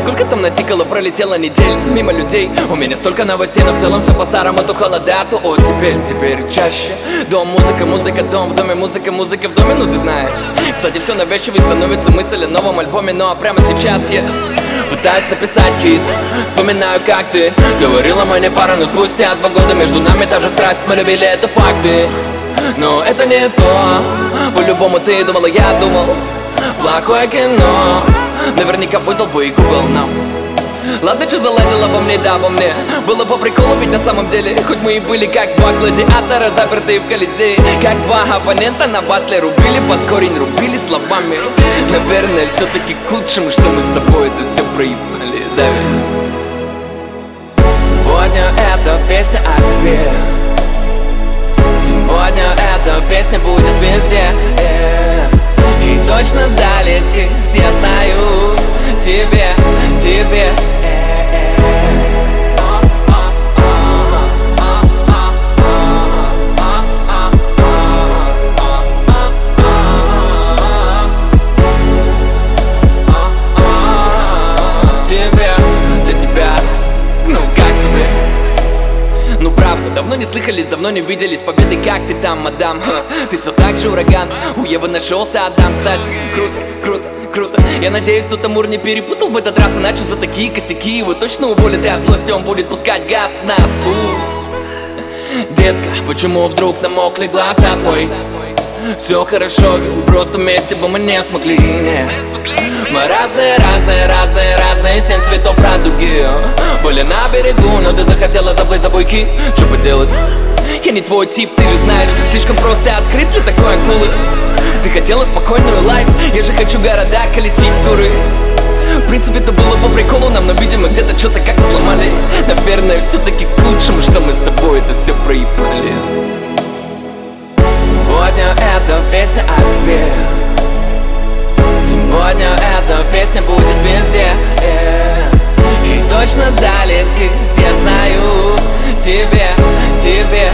Сколько там натикало, пролетело недель Мимо людей, у меня столько новостей Но в целом все по-старому, то холода, то оттепель. Теперь чаще. Дом, музыка, музыка, дом В доме музыка, музыка в доме, ну ты знаешь. Кстати, все навязчивый становится мысль о новом альбоме Но прямо сейчас я Пытаюсь написать хит. Вспоминаю, как ты Говорила мы не пара, но спустя два года Между нами та же страсть, мы любили, это факты. Но это не то. По-любому ты думала, я думал Плохое кино Наверняка выдал бы и Google нам. Ладно, что заладила во мне, да, во мне. Было по приколу, ведь на самом деле. Хоть мы и были как два гладиатора Запертые в колизее Как два оппонента на батле Рубили под корень, рубили словами. Наверное, все-таки к лучшему Что мы с тобой это все проебали, да? Ведь? Сегодня эта песня о тебе. Сегодня эта песня будет везде э, И точно долетит, я знаю Ну правда, давно не слыхались, давно не виделись. Победы, как ты там, мадам? Ха, ты все так же ураган. У Евы нашелся Адам, кстати Круто, круто, Я надеюсь, тут Амур не перепутал в этот раз Иначе за такие косяки его точно уволят И от злости он будет пускать газ в нас У. Детка, почему вдруг намокли глаза твой? Все хорошо, просто вместе бы мы не смогли, не Мы разные, разные, разные, разные Семь цветов радуги Были на берегу, но ты захотела заплыть за буйки Что поделать? Я не твой тип, ты же знаешь Слишком просто открыт для такой акулы Ты хотела спокойную лайф? Я же хочу города колесить туры. В принципе, это было по приколу нам, но, видимо, где-то что-то как-то сломали. Наверное, все-таки к лучшему, что мы с тобой это все проебали. Сегодня эта песня о тебе. Сегодня эта песня будет везде э, И точно долетит, я знаю. Тебе, тебе.